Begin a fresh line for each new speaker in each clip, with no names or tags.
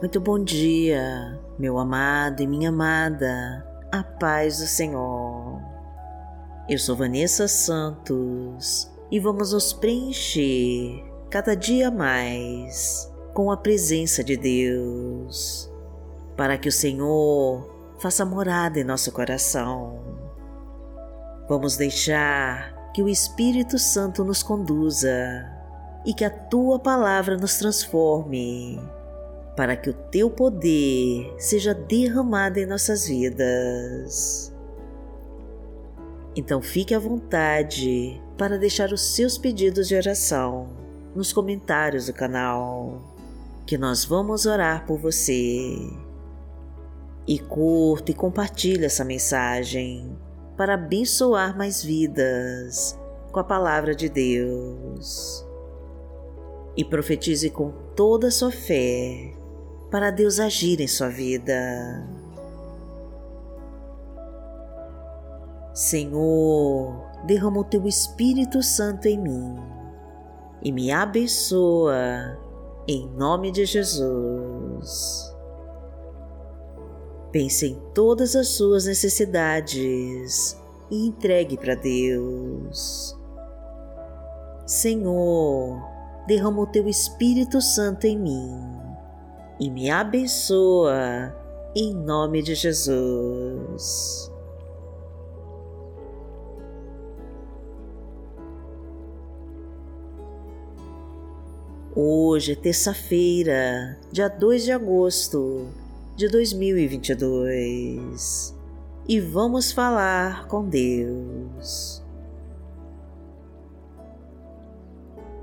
Muito bom dia, meu amado e minha amada, a paz do Senhor. Eu sou Vanessa Santos e vamos nos preencher cada dia mais com a presença de Deus, para que o Senhor faça morada em nosso coração. Vamos deixar que o Espírito Santo nos conduza e que a tua palavra nos transforme para que o teu poder seja derramado em nossas vidas. Então fique à vontade para deixar os seus pedidos de oração nos comentários do canal, que nós vamos orar por você. E curta e compartilhe essa mensagem para abençoar mais vidas com a palavra de Deus. E profetize com toda a sua fé para Deus agir em sua vida. Senhor, derrama o teu Espírito Santo em mim e me abençoa em nome de Jesus. Pense em todas as suas necessidades e entregue para Deus. Senhor, derrama o teu Espírito Santo em mim e me abençoa em nome de Jesus. Hoje é terça-feira, dia 2 de agosto de 2022 e vamos falar com Deus.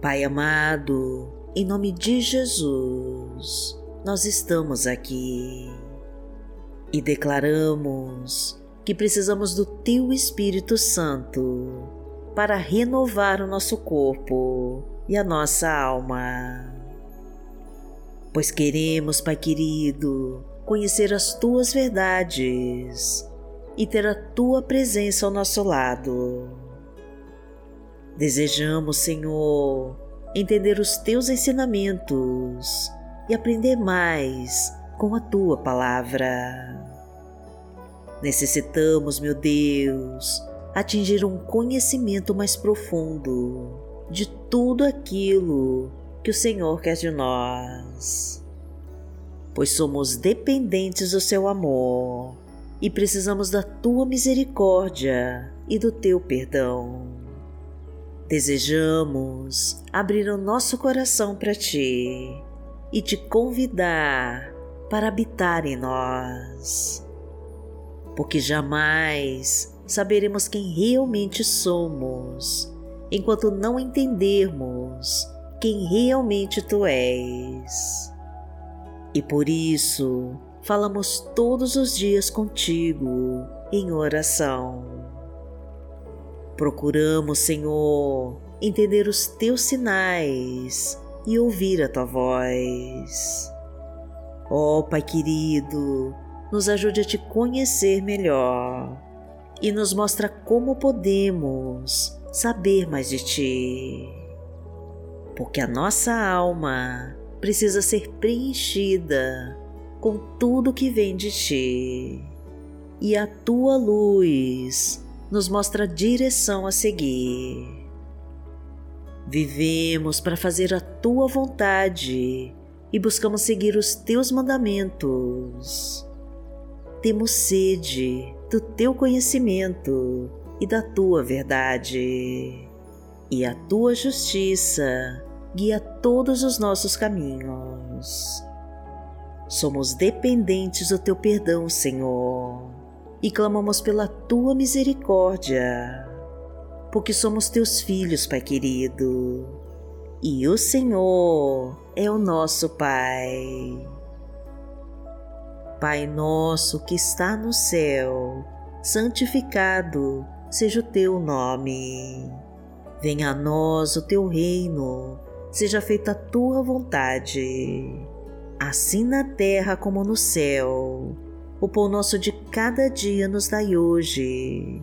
Pai amado, em nome de Jesus, nós estamos aqui e declaramos que precisamos do Teu Espírito Santo para renovar o nosso corpo e a nossa alma. Pois queremos, Pai querido, conhecer as Tuas verdades e ter a Tua presença ao nosso lado. Desejamos, Senhor, entender os Teus ensinamentos e aprender mais com a tua palavra. Necessitamos, meu Deus, atingir um conhecimento mais profundo de tudo aquilo que o Senhor quer de nós, pois somos dependentes do seu amor e precisamos da tua misericórdia e do teu perdão. Desejamos abrir o nosso coração para ti e te convidar para habitar em nós. Porque jamais saberemos quem realmente somos enquanto não entendermos quem realmente tu és. E por isso falamos todos os dias contigo em oração. Procuramos, Senhor, entender os teus sinais e ouvir a tua voz. Ó oh, Pai querido, nos ajude a te conhecer melhor e nos mostra como podemos saber mais de ti. Porque a nossa alma precisa ser preenchida com tudo que vem de ti, e a tua luz nos mostra a direção a seguir. Vivemos para fazer a tua vontade e buscamos seguir os teus mandamentos. Temos sede do teu conhecimento e da tua verdade, e a tua justiça guia todos os nossos caminhos. Somos dependentes do teu perdão, Senhor, e clamamos pela tua misericórdia porque somos teus filhos, Pai querido, e o Senhor é o nosso Pai. Pai nosso que está no céu, santificado seja o teu nome. Venha a nós o teu reino, seja feita a tua vontade, assim na terra como no céu. O pão nosso de cada dia nos dai hoje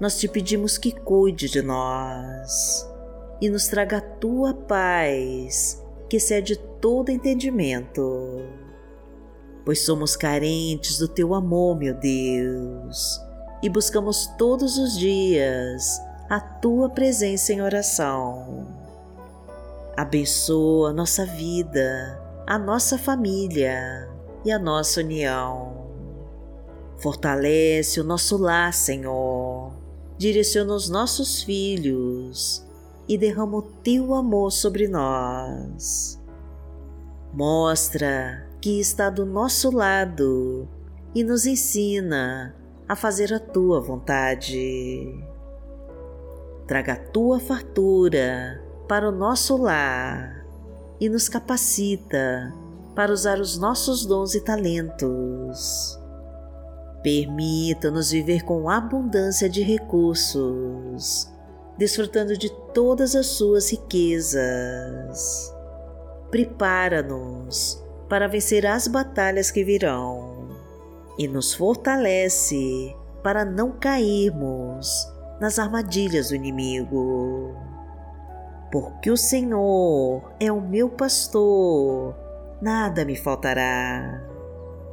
nós te pedimos que cuide de nós e nos traga a tua paz que excede todo entendimento, pois somos carentes do teu amor, meu Deus, e buscamos todos os dias a tua presença em oração. Abençoa a nossa vida, a nossa família e a nossa união. Fortalece o nosso lar, Senhor. Direciona os nossos filhos e derrama o teu amor sobre nós. Mostra que está do nosso lado e nos ensina a fazer a tua vontade. Traga a tua fartura para o nosso lar e nos capacita para usar os nossos dons e talentos. Permita-nos viver com abundância de recursos desfrutando de todas as suas riquezas. Prepara-nos para vencer as batalhas que virão e nos fortalece para não cairmos nas armadilhas do inimigo. Porque o Senhor é o meu pastor, nada me faltará.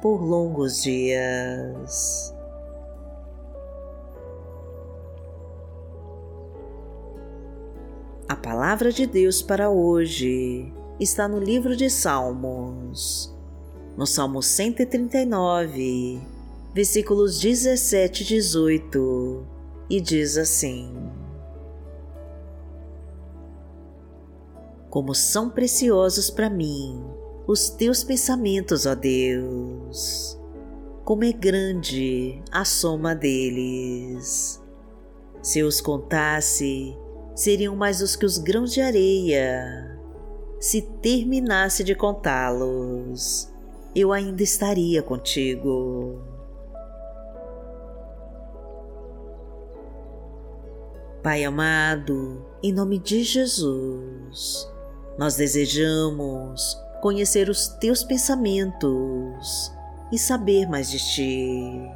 por longos dias. A palavra de Deus para hoje está no livro de Salmos, no Salmo 139, versículos 17 e 18, e diz assim: Como são preciosos para mim os teus pensamentos, ó Deus, como é grande a soma deles. Se os contasse, seriam mais os que os grãos de areia. Se terminasse de contá-los, eu ainda estaria contigo. Pai amado, em nome de Jesus, nós desejamos conhecer os teus pensamentos e saber mais de ti.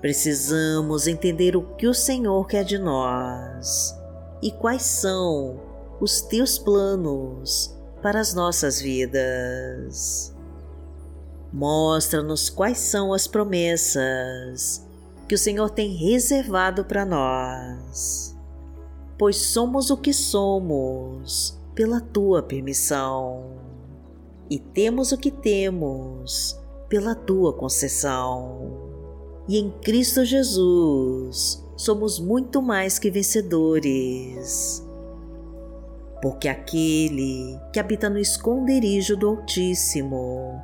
Precisamos entender o que o Senhor quer de nós e quais são os teus planos para as nossas vidas. Mostra-nos quais são as promessas que o Senhor tem reservado para nós, pois somos o que somos pela tua permissão e temos o que temos pela tua concessão e em Cristo Jesus somos muito mais que vencedores. Porque aquele que habita no esconderijo do Altíssimo,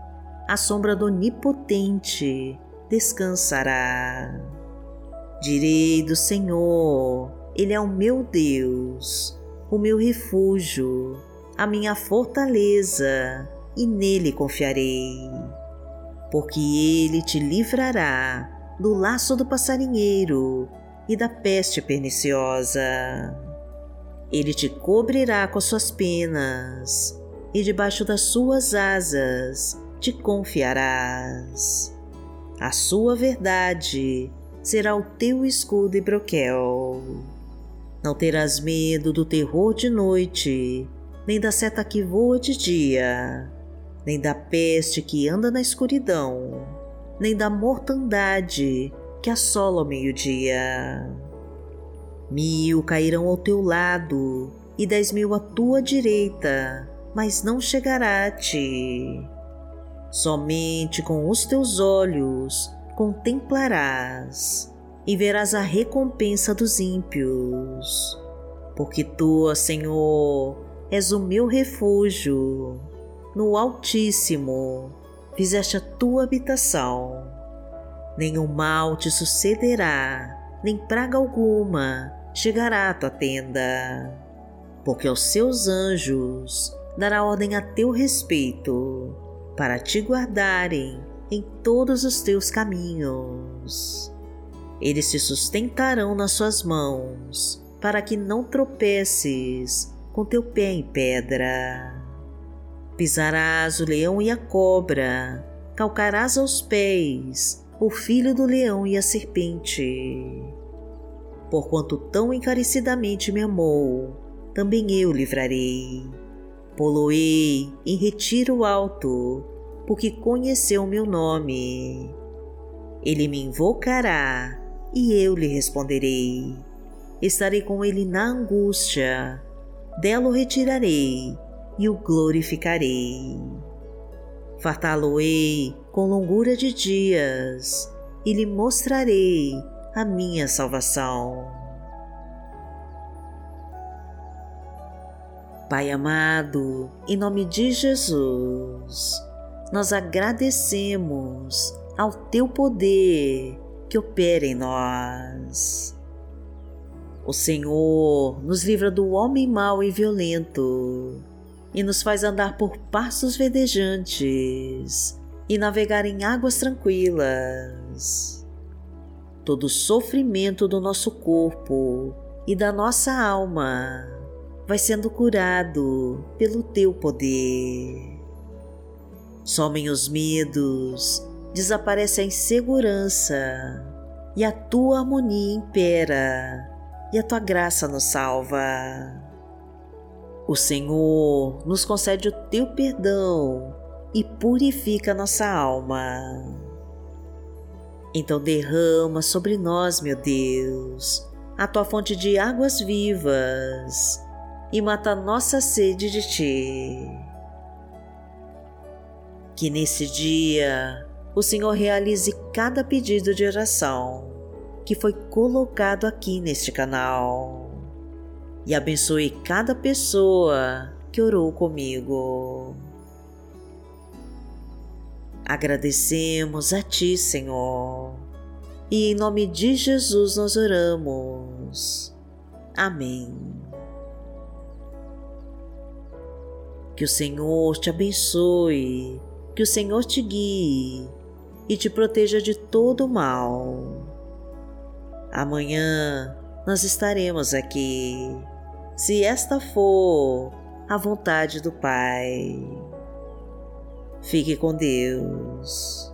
à sombra do Onipotente, descansará. Direi do Senhor, Ele é o meu Deus, o meu refúgio, a minha fortaleza, e nele confiarei. Porque Ele te livrará do laço do passarinheiro e da peste perniciosa. Ele te cobrirá com suas penas, e debaixo das suas asas te confiarás. A sua verdade será o teu escudo e broquel. Não terás medo do terror de noite, nem da seta que voa de dia, nem da peste que anda na escuridão, nem da mortandade que assola ao meio-dia. Mil cairão ao teu lado e dez mil à tua direita, mas não chegará a ti. Somente com os teus olhos contemplarás e verás a recompensa dos ímpios. Porque tu, Senhor, és o meu refúgio, no Altíssimo fizeste a tua habitação. Nenhum mal te sucederá, nem praga alguma chegará à tua tenda, porque aos seus anjos dará ordem a teu respeito, para te guardarem em todos os teus caminhos. Eles te sustentarão nas suas mãos, para que não tropeces com teu pé em pedra. Pisarás o leão e a cobra, calcarás aos pés o filho do leão e a serpente. Porquanto tão encarecidamente me amou, também eu livrarei. Poloei em retiro alto, porque conheceu meu nome. Ele me invocará e eu lhe responderei. Estarei com ele na angústia, dela o retirarei e o glorificarei. Fartá-lo-ei com longura de dias e lhe mostrarei a minha salvação. Pai amado, em nome de Jesus, nós agradecemos ao Teu poder que opera em nós. O Senhor nos livra do homem mau e violento e nos faz andar por passos verdejantes e navegar em águas tranquilas. Todo sofrimento do nosso corpo e da nossa alma vai sendo curado pelo teu poder. Somem os medos, desaparece a insegurança e a tua harmonia impera e a tua graça nos salva. O Senhor nos concede o teu perdão e purifica nossa alma. Então derrama sobre nós, meu Deus, a tua fonte de águas vivas e mata nossa sede de ti. Que nesse dia o Senhor realize cada pedido de oração que foi colocado aqui neste canal e abençoe cada pessoa que orou comigo. Agradecemos a Ti, Senhor, e em nome de Jesus nós oramos. Amém. Que o Senhor te abençoe, que o Senhor te guie e te proteja de todo mal. Amanhã nós estaremos aqui, se esta for a vontade do Pai. Fique com Deus.